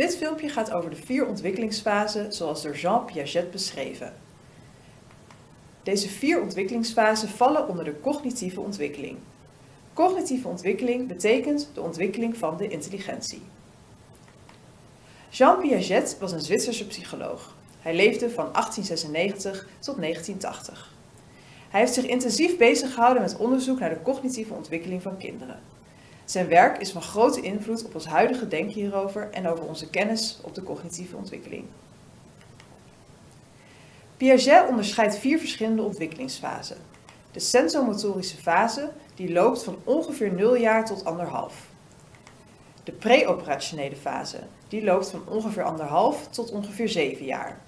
Dit filmpje gaat over de vier ontwikkelingsfasen zoals door Jean Piaget beschreven. Deze vier ontwikkelingsfasen vallen onder de cognitieve ontwikkeling. Cognitieve ontwikkeling betekent de ontwikkeling van de intelligentie. Jean Piaget was een Zwitserse psycholoog. Hij leefde van 1896 tot 1980. Hij heeft zich intensief bezig gehouden met onderzoek naar de cognitieve ontwikkeling van kinderen. Zijn werk is van grote invloed op ons huidige denken hierover en over onze kennis op de cognitieve ontwikkeling. Piaget onderscheidt vier verschillende ontwikkelingsfasen. De sensomotorische fase, die loopt van ongeveer 0 jaar tot anderhalf. De pre-operationele fase, die loopt van ongeveer anderhalf tot ongeveer 7 jaar.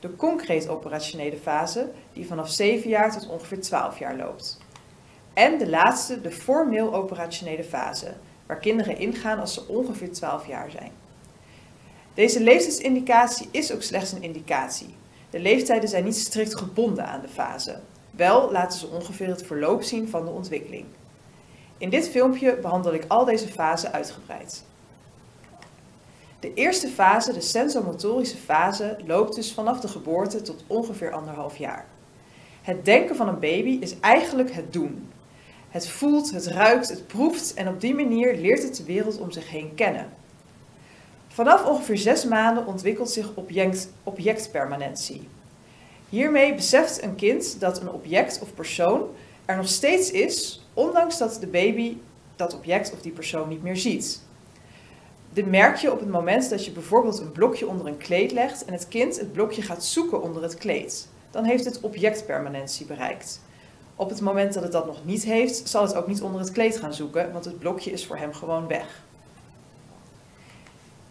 De concreet operationele fase, die vanaf 7 jaar tot ongeveer 12 jaar loopt. En de laatste, de formeel operationele fase, waar kinderen ingaan als ze ongeveer 12 jaar zijn. Deze leeftijdsindicatie is ook slechts een indicatie. De leeftijden zijn niet strikt gebonden aan de fase. Wel laten ze ongeveer het verloop zien van de ontwikkeling. In dit filmpje behandel ik al deze fasen uitgebreid. De eerste fase, de sensomotorische fase, loopt dus vanaf de geboorte tot ongeveer anderhalf jaar. Het denken van een baby is eigenlijk het doen. Het voelt, het ruikt, het proeft en op die manier leert het de wereld om zich heen kennen. Vanaf ongeveer zes maanden ontwikkelt zich object, objectpermanentie. Hiermee beseft een kind dat een object of persoon er nog steeds is, ondanks dat de baby dat object of die persoon niet meer ziet. Dit merk je op het moment dat je bijvoorbeeld een blokje onder een kleed legt en het kind het blokje gaat zoeken onder het kleed. Dan heeft het objectpermanentie bereikt. Op het moment dat het dat nog niet heeft, zal het ook niet onder het kleed gaan zoeken, want het blokje is voor hem gewoon weg.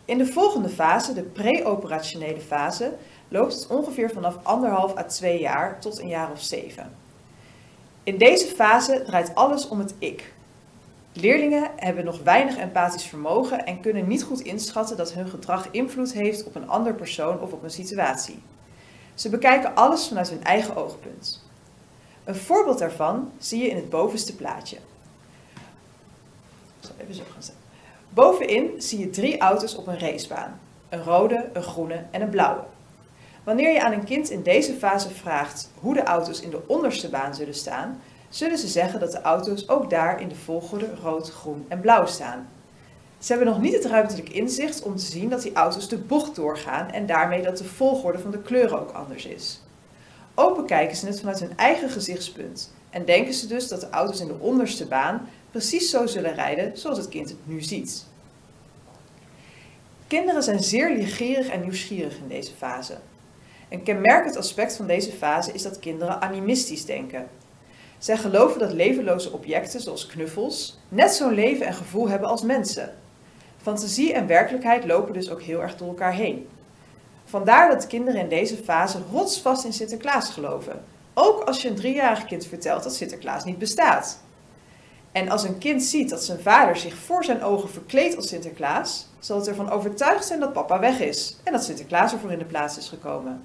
In de volgende fase, de pre-operationele fase, loopt het ongeveer vanaf anderhalf à twee jaar tot een jaar of zeven. In deze fase draait alles om het ik. Leerlingen hebben nog weinig empathisch vermogen en kunnen niet goed inschatten dat hun gedrag invloed heeft op een ander persoon of op een situatie. Ze bekijken alles vanuit hun eigen oogpunt. Een voorbeeld daarvan zie je in het bovenste plaatje. Even zo gaan. Bovenin zie je drie auto's op een racebaan. Een rode, een groene en een blauwe. Wanneer je aan een kind in deze fase vraagt hoe de auto's in de onderste baan zullen staan, zullen ze zeggen dat de auto's ook daar in de volgorde rood, groen en blauw staan. Ze hebben nog niet het ruimtelijk inzicht om te zien dat die auto's de bocht doorgaan en daarmee dat de volgorde van de kleuren ook anders is. Ook bekijken ze het vanuit hun eigen gezichtspunt en denken ze dus dat de auto's in de onderste baan precies zo zullen rijden zoals het kind het nu ziet. Kinderen zijn zeer leergierig en nieuwsgierig in deze fase. Een kenmerkend aspect van deze fase is dat kinderen animistisch denken. Zij geloven dat levenloze objecten zoals knuffels net zo'n leven en gevoel hebben als mensen. Fantasie en werkelijkheid lopen dus ook heel erg door elkaar heen. Vandaar dat kinderen in deze fase rotsvast in Sinterklaas geloven. Ook als je een driejarig kind vertelt dat Sinterklaas niet bestaat. En als een kind ziet dat zijn vader zich voor zijn ogen verkleedt als Sinterklaas, zal het ervan overtuigd zijn dat papa weg is en dat Sinterklaas ervoor in de plaats is gekomen.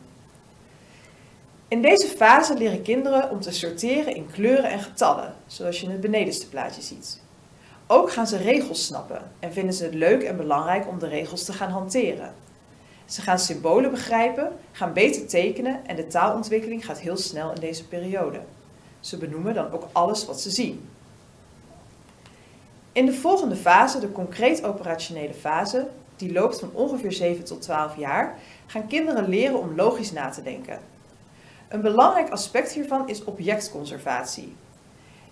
In deze fase leren kinderen om te sorteren in kleuren en getallen, zoals je in het benedenste plaatje ziet. Ook gaan ze regels snappen en vinden ze het leuk en belangrijk om de regels te gaan hanteren. Ze gaan symbolen begrijpen, gaan beter tekenen en de taalontwikkeling gaat heel snel in deze periode. Ze benoemen dan ook alles wat ze zien. In de volgende fase, de concreet operationele fase, die loopt van ongeveer 7 tot 12 jaar, gaan kinderen leren om logisch na te denken. Een belangrijk aspect hiervan is objectconservatie.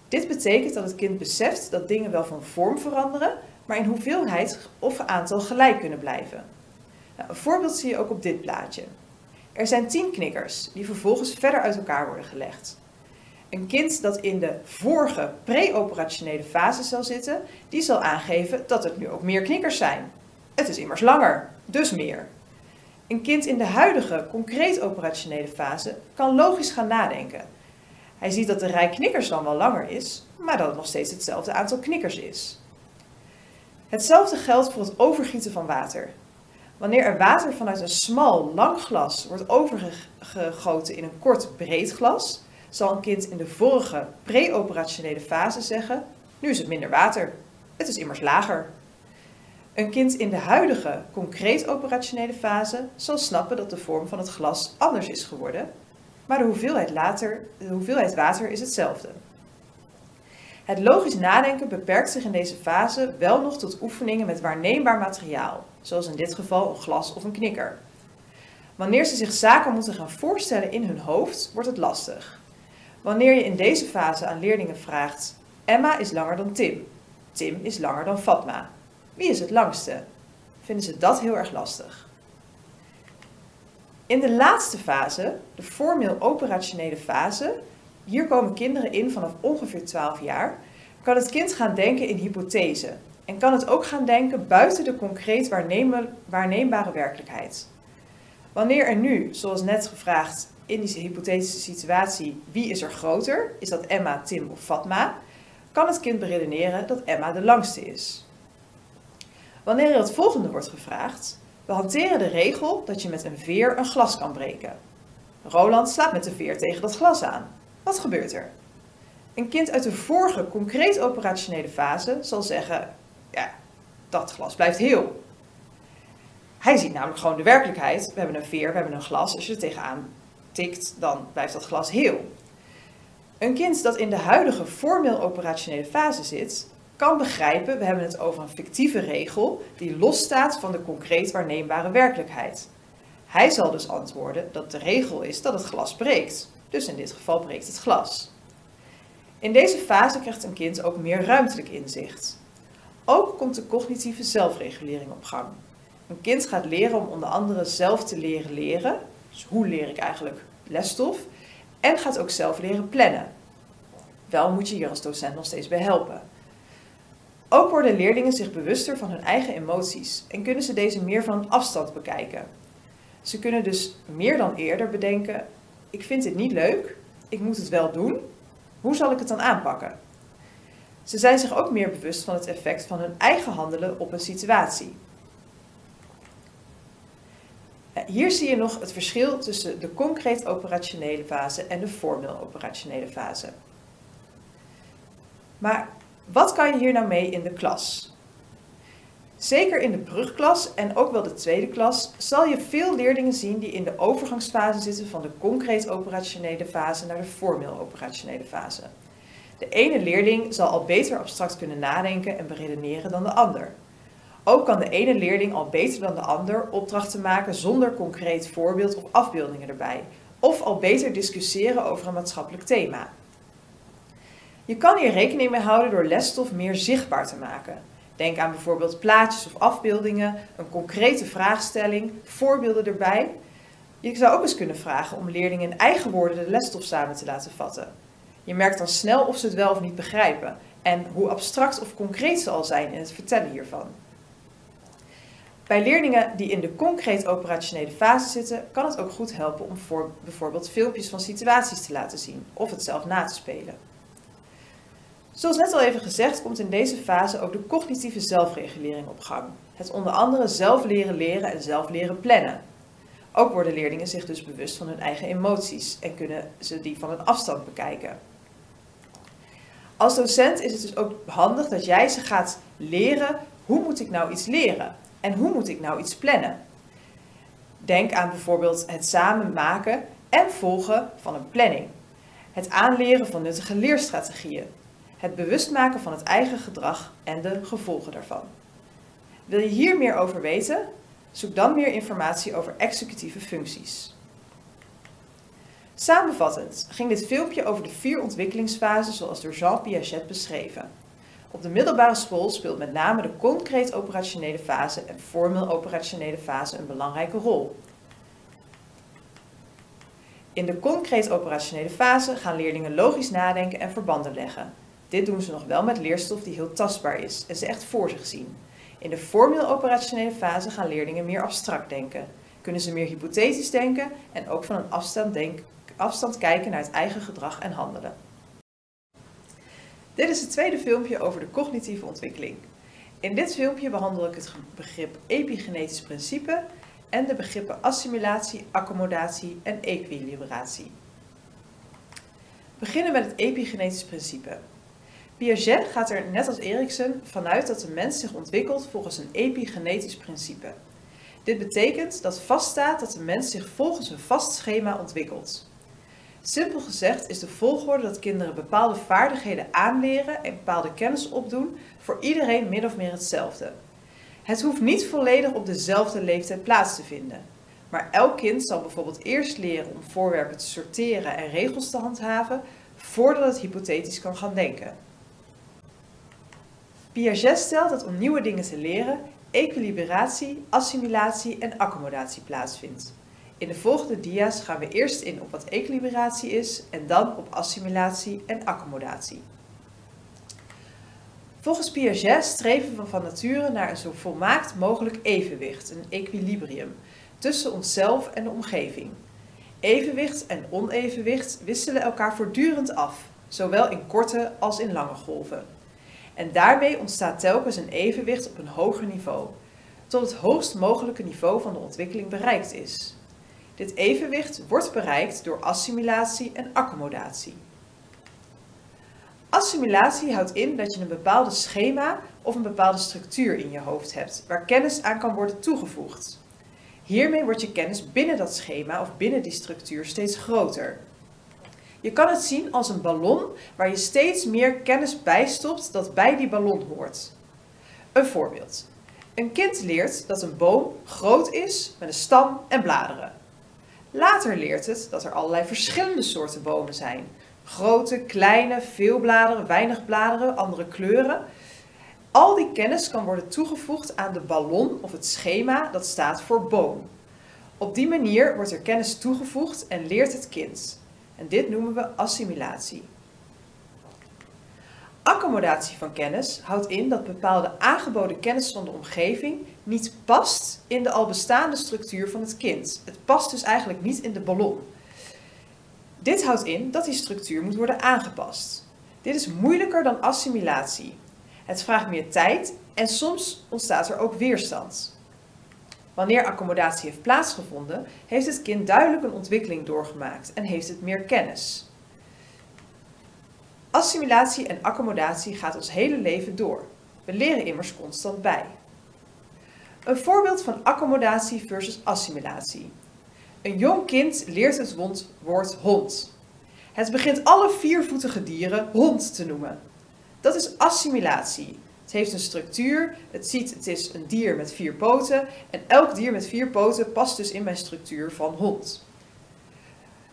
Dit betekent dat het kind beseft dat dingen wel van vorm veranderen, maar in hoeveelheid of aantal gelijk kunnen blijven. Nou, een voorbeeld zie je ook op dit plaatje. Er zijn 10 knikkers die vervolgens verder uit elkaar worden gelegd. Een kind dat in de vorige pre-operationele fase zal zitten, die zal aangeven dat het nu ook meer knikkers zijn. Het is immers langer, dus meer. Een kind in de huidige concreet operationele fase kan logisch gaan nadenken. Hij ziet dat de rij knikkers dan wel langer is, maar dat het nog steeds hetzelfde aantal knikkers is. Hetzelfde geldt voor het overgieten van water. Wanneer er water vanuit een smal, lang glas wordt overgegoten in een kort, breed glas, zal een kind in de vorige pre-operationele fase zeggen: Nu is het minder water. Het is immers lager. Een kind in de huidige concreet operationele fase zal snappen dat de vorm van het glas anders is geworden, maar de hoeveelheid, later, de hoeveelheid water is hetzelfde. Het logisch nadenken beperkt zich in deze fase wel nog tot oefeningen met waarneembaar materiaal, zoals in dit geval een glas of een knikker. Wanneer ze zich zaken moeten gaan voorstellen in hun hoofd, wordt het lastig. Wanneer je in deze fase aan leerlingen vraagt: Emma is langer dan Tim, Tim is langer dan Fatma. Wie is het langste? Vinden ze dat heel erg lastig. In de laatste fase, de formeel operationele fase, hier komen kinderen in vanaf ongeveer 12 jaar, kan het kind gaan denken in hypothese en kan het ook gaan denken buiten de concreet waarneembare werkelijkheid. Wanneer er nu, zoals net gevraagd, in die hypothetische situatie, wie is er groter? Is dat Emma, Tim of Fatma? Kan het kind beredeneren dat Emma de langste is. Wanneer er het volgende wordt gevraagd, we hanteren de regel dat je met een veer een glas kan breken. Roland slaat met de veer tegen dat glas aan. Wat gebeurt er? Een kind uit de vorige concreet operationele fase zal zeggen, ja, dat glas blijft heel. Hij ziet namelijk gewoon de werkelijkheid. We hebben een veer, we hebben een glas. Als je er tegenaan tikt, dan blijft dat glas heel. Een kind dat in de huidige formeel operationele fase zit, kan begrijpen, we hebben het over een fictieve regel die losstaat van de concreet waarneembare werkelijkheid. Hij zal dus antwoorden dat de regel is dat het glas breekt. Dus in dit geval breekt het glas. In deze fase krijgt een kind ook meer ruimtelijk inzicht. Ook komt de cognitieve zelfregulering op gang. Een kind gaat leren om onder andere zelf te leren leren. Dus hoe leer ik eigenlijk lesstof? En gaat ook zelf leren plannen. Wel moet je hier als docent nog steeds bij helpen. Ook worden leerlingen zich bewuster van hun eigen emoties en kunnen ze deze meer van afstand bekijken. Ze kunnen dus meer dan eerder bedenken: ik vind dit niet leuk, ik moet het wel doen, hoe zal ik het dan aanpakken? Ze zijn zich ook meer bewust van het effect van hun eigen handelen op een situatie. Hier zie je nog het verschil tussen de concreet operationele fase en de formeel operationele fase. Maar wat kan je hier nou mee in de klas? Zeker in de brugklas en ook wel de tweede klas zal je veel leerlingen zien die in de overgangsfase zitten van de concreet operationele fase naar de formeel operationele fase. De ene leerling zal al beter abstract kunnen nadenken en beredeneren dan de ander. Ook kan de ene leerling al beter dan de ander opdrachten maken zonder concreet voorbeeld of afbeeldingen erbij, of al beter discussiëren over een maatschappelijk thema. Je kan hier rekening mee houden door lesstof meer zichtbaar te maken. Denk aan bijvoorbeeld plaatjes of afbeeldingen, een concrete vraagstelling, voorbeelden erbij. Je zou ook eens kunnen vragen om leerlingen in eigen woorden de lesstof samen te laten vatten. Je merkt dan snel of ze het wel of niet begrijpen en hoe abstract of concreet ze al zijn in het vertellen hiervan. Bij leerlingen die in de concreet operationele fase zitten, kan het ook goed helpen om voor bijvoorbeeld filmpjes van situaties te laten zien of het zelf na te spelen. Zoals net al even gezegd, komt in deze fase ook de cognitieve zelfregulering op gang. Het onder andere zelf leren leren en zelf leren plannen. Ook worden leerlingen zich dus bewust van hun eigen emoties en kunnen ze die van een afstand bekijken. Als docent is het dus ook handig dat jij ze gaat leren hoe moet ik nou iets leren en hoe moet ik nou iets plannen. Denk aan bijvoorbeeld het samen maken en volgen van een planning. Het aanleren van nuttige leerstrategieën het bewust maken van het eigen gedrag en de gevolgen daarvan. Wil je hier meer over weten? Zoek dan meer informatie over executieve functies. Samenvattend ging dit filmpje over de vier ontwikkelingsfasen zoals door Jean Piaget beschreven. Op de middelbare school speelt met name de concreet operationele fase en formeel operationele fase een belangrijke rol. In de concreet operationele fase gaan leerlingen logisch nadenken en verbanden leggen. Dit doen ze nog wel met leerstof die heel tastbaar is en ze echt voor zich zien. In de formeel operationele fase gaan leerlingen meer abstract denken. Kunnen ze meer hypothetisch denken en ook van een afstand, afstand kijken naar het eigen gedrag en handelen. Dit is het tweede filmpje over de cognitieve ontwikkeling. In dit filmpje behandel ik het begrip epigenetisch principe en de begrippen assimilatie, accommodatie en equilibratie. We beginnen met het epigenetisch principe. Piaget gaat er net als Erikson vanuit dat de mens zich ontwikkelt volgens een epigenetisch principe. Dit betekent dat vaststaat dat de mens zich volgens een vast schema ontwikkelt. Simpel gezegd is de volgorde dat kinderen bepaalde vaardigheden aanleren en bepaalde kennis opdoen voor iedereen min of meer hetzelfde. Het hoeft niet volledig op dezelfde leeftijd plaats te vinden. Maar elk kind zal bijvoorbeeld eerst leren om voorwerpen te sorteren en regels te handhaven voordat het hypothetisch kan gaan denken. Piaget stelt dat om nieuwe dingen te leren equilibratie, assimilatie en accommodatie plaatsvindt. In de volgende dia's gaan we eerst in op wat equilibratie is en dan op assimilatie en accommodatie. Volgens Piaget streven we van nature naar een zo volmaakt mogelijk evenwicht, een equilibrium, tussen onszelf en de omgeving. Evenwicht en onevenwicht wisselen elkaar voortdurend af, zowel in korte als in lange golven. En daarmee ontstaat telkens een evenwicht op een hoger niveau, tot het hoogst mogelijke niveau van de ontwikkeling bereikt is. Dit evenwicht wordt bereikt door assimilatie en accommodatie. Assimilatie houdt in dat je een bepaalde schema of een bepaalde structuur in je hoofd hebt, waar kennis aan kan worden toegevoegd. Hiermee wordt je kennis binnen dat schema of binnen die structuur steeds groter. Je kan het zien als een ballon waar je steeds meer kennis bijstopt dat bij die ballon hoort. Een voorbeeld. Een kind leert dat een boom groot is met een stam en bladeren. Later leert het dat er allerlei verschillende soorten bomen zijn. Grote, kleine, veel bladeren, weinig bladeren, andere kleuren. Al die kennis kan worden toegevoegd aan de ballon of het schema dat staat voor boom. Op die manier wordt er kennis toegevoegd en leert het kind. En dit noemen we assimilatie. Accommodatie van kennis houdt in dat bepaalde aangeboden kennis van de omgeving niet past in de al bestaande structuur van het kind. Het past dus eigenlijk niet in de ballon. Dit houdt in dat die structuur moet worden aangepast. Dit is moeilijker dan assimilatie. Het vraagt meer tijd en soms ontstaat er ook weerstand. Wanneer accommodatie heeft plaatsgevonden, heeft het kind duidelijk een ontwikkeling doorgemaakt en heeft het meer kennis. Assimilatie en accommodatie gaat ons hele leven door. We leren immers constant bij. Een voorbeeld van accommodatie versus assimilatie. Een jong kind leert het woord hond. Het begint alle viervoetige dieren hond te noemen. Dat is assimilatie. Het heeft een structuur, het ziet het is een dier met vier poten en elk dier met vier poten past dus in mijn structuur van hond.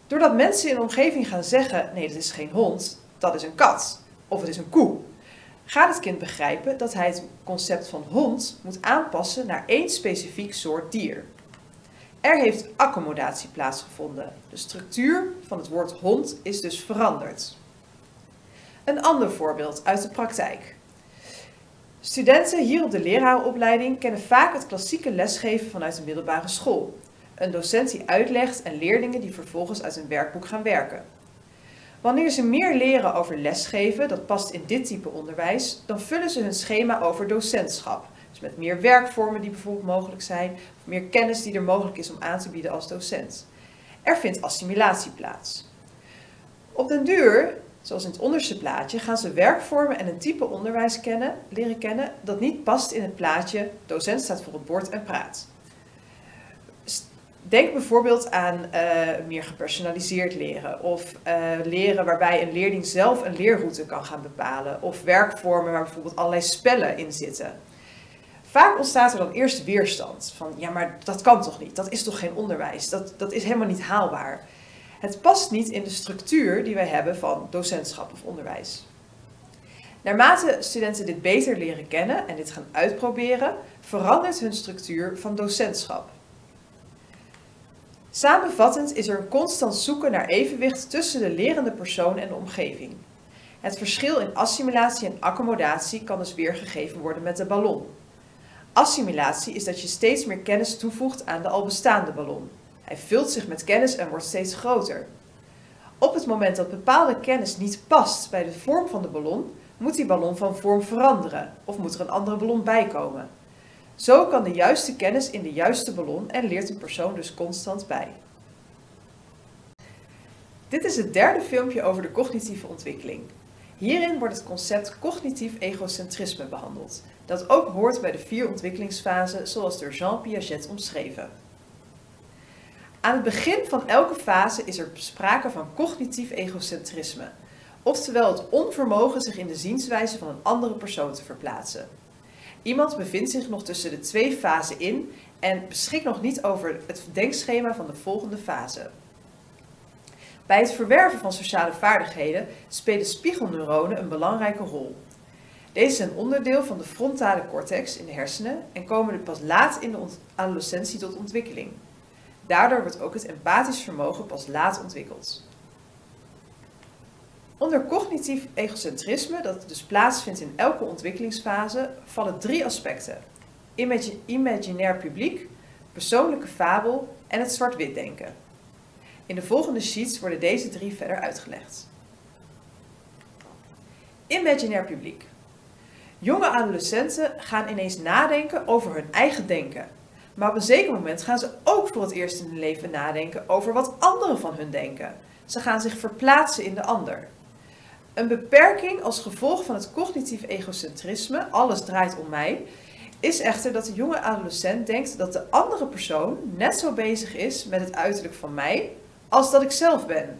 Doordat mensen in de omgeving gaan zeggen, nee dat is geen hond, dat is een kat of het is een koe, gaat het kind begrijpen dat hij het concept van hond moet aanpassen naar één specifiek soort dier. Er heeft accommodatie plaatsgevonden. De structuur van het woord hond is dus veranderd. Een ander voorbeeld uit de praktijk. Studenten hier op de lerarenopleiding kennen vaak het klassieke lesgeven vanuit de middelbare school. Een docent die uitlegt en leerlingen die vervolgens uit een werkboek gaan werken. Wanneer ze meer leren over lesgeven, dat past in dit type onderwijs, dan vullen ze hun schema over docentschap. Dus met meer werkvormen die bijvoorbeeld mogelijk zijn, meer kennis die er mogelijk is om aan te bieden als docent. Er vindt assimilatie plaats. Op den duur Zoals in het onderste plaatje gaan ze werkvormen en een type onderwijs kennen, leren kennen dat niet past in het plaatje docent staat voor het bord en praat. Denk bijvoorbeeld aan uh, meer gepersonaliseerd leren of uh, leren waarbij een leerling zelf een leerroute kan gaan bepalen of werkvormen waar bijvoorbeeld allerlei spellen in zitten. Vaak ontstaat er dan eerst weerstand van ja maar dat kan toch niet, dat is toch geen onderwijs, dat, dat is helemaal niet haalbaar. Het past niet in de structuur die wij hebben van docentschap of onderwijs. Naarmate studenten dit beter leren kennen en dit gaan uitproberen, verandert hun structuur van docentschap. Samenvattend is er een constant zoeken naar evenwicht tussen de lerende persoon en de omgeving. Het verschil in assimilatie en accommodatie kan dus weergegeven worden met de ballon. Assimilatie is dat je steeds meer kennis toevoegt aan de al bestaande ballon. Hij vult zich met kennis en wordt steeds groter. Op het moment dat bepaalde kennis niet past bij de vorm van de ballon, moet die ballon van vorm veranderen of moet er een andere ballon bijkomen. Zo kan de juiste kennis in de juiste ballon en leert een persoon dus constant bij. Dit is het derde filmpje over de cognitieve ontwikkeling. Hierin wordt het concept cognitief egocentrisme behandeld, dat ook hoort bij de vier ontwikkelingsfasen zoals door Jean Piaget omschreven. Aan het begin van elke fase is er sprake van cognitief egocentrisme, oftewel het onvermogen zich in de zienswijze van een andere persoon te verplaatsen. Iemand bevindt zich nog tussen de twee fasen in en beschikt nog niet over het denkschema van de volgende fase. Bij het verwerven van sociale vaardigheden spelen spiegelneuronen een belangrijke rol. Deze zijn onderdeel van de frontale cortex in de hersenen en komen pas laat in de adolescentie tot ontwikkeling. Daardoor wordt ook het empathisch vermogen pas laat ontwikkeld. Onder cognitief egocentrisme, dat dus plaatsvindt in elke ontwikkelingsfase, vallen drie aspecten: imaginair publiek, persoonlijke fabel en het zwart-wit denken. In de volgende sheets worden deze drie verder uitgelegd. Imaginair publiek. Jonge adolescenten gaan ineens nadenken over hun eigen denken. Maar op een zeker moment gaan ze ook voor het eerst in hun leven nadenken over wat anderen van hun denken. Ze gaan zich verplaatsen in de ander. Een beperking als gevolg van het cognitief egocentrisme, alles draait om mij, is echter dat de jonge adolescent denkt dat de andere persoon net zo bezig is met het uiterlijk van mij als dat ik zelf ben.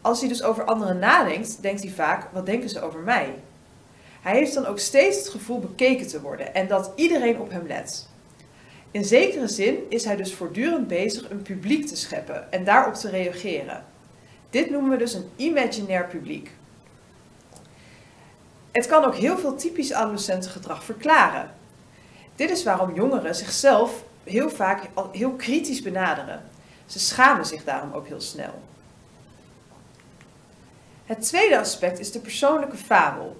Als hij dus over anderen nadenkt, denkt hij vaak: wat denken ze over mij? Hij heeft dan ook steeds het gevoel bekeken te worden en dat iedereen op hem let. In zekere zin is hij dus voortdurend bezig een publiek te scheppen en daarop te reageren. Dit noemen we dus een imaginair publiek. Het kan ook heel veel typisch adolescentengedrag verklaren. Dit is waarom jongeren zichzelf heel vaak heel kritisch benaderen. Ze schamen zich daarom ook heel snel. Het tweede aspect is de persoonlijke fabel.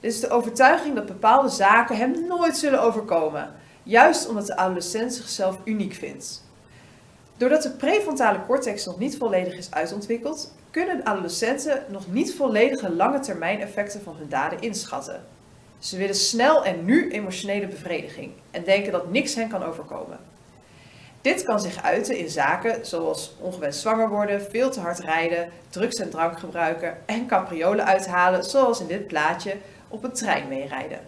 Dit is de overtuiging dat bepaalde zaken hem nooit zullen overkomen, juist omdat de adolescent zichzelf uniek vindt. Doordat de prefrontale cortex nog niet volledig is uitontwikkeld, kunnen adolescenten nog niet volledige lange termijn effecten van hun daden inschatten. Ze willen snel en nu emotionele bevrediging en denken dat niks hen kan overkomen. Dit kan zich uiten in zaken zoals ongewenst zwanger worden, veel te hard rijden, drugs en drank gebruiken en capriolen uithalen, zoals in dit plaatje op een trein meerijden.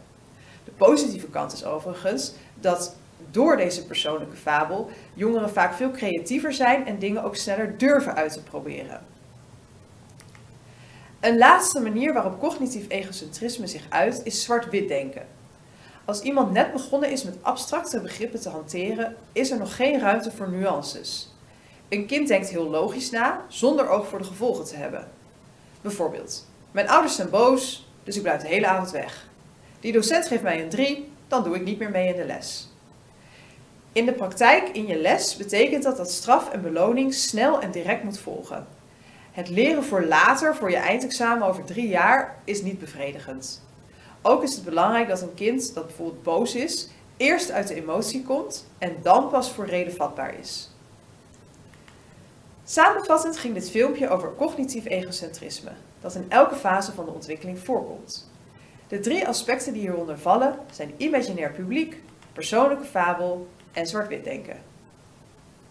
Positieve kant is overigens dat door deze persoonlijke fabel jongeren vaak veel creatiever zijn en dingen ook sneller durven uit te proberen. Een laatste manier waarop cognitief egocentrisme zich uit is zwart-wit denken. Als iemand net begonnen is met abstracte begrippen te hanteren, is er nog geen ruimte voor nuances. Een kind denkt heel logisch na, zonder oog voor de gevolgen te hebben. Bijvoorbeeld, mijn ouders zijn boos, dus ik blijf de hele avond weg. Die docent geeft mij een 3, dan doe ik niet meer mee in de les. In de praktijk in je les betekent dat dat straf en beloning snel en direct moet volgen. Het leren voor later, voor je eindexamen over drie jaar, is niet bevredigend. Ook is het belangrijk dat een kind dat bijvoorbeeld boos is, eerst uit de emotie komt en dan pas voor reden vatbaar is. Samenvattend ging dit filmpje over cognitief egocentrisme, dat in elke fase van de ontwikkeling voorkomt. De drie aspecten die hieronder vallen zijn imaginair publiek, persoonlijke fabel en zwart-wit denken.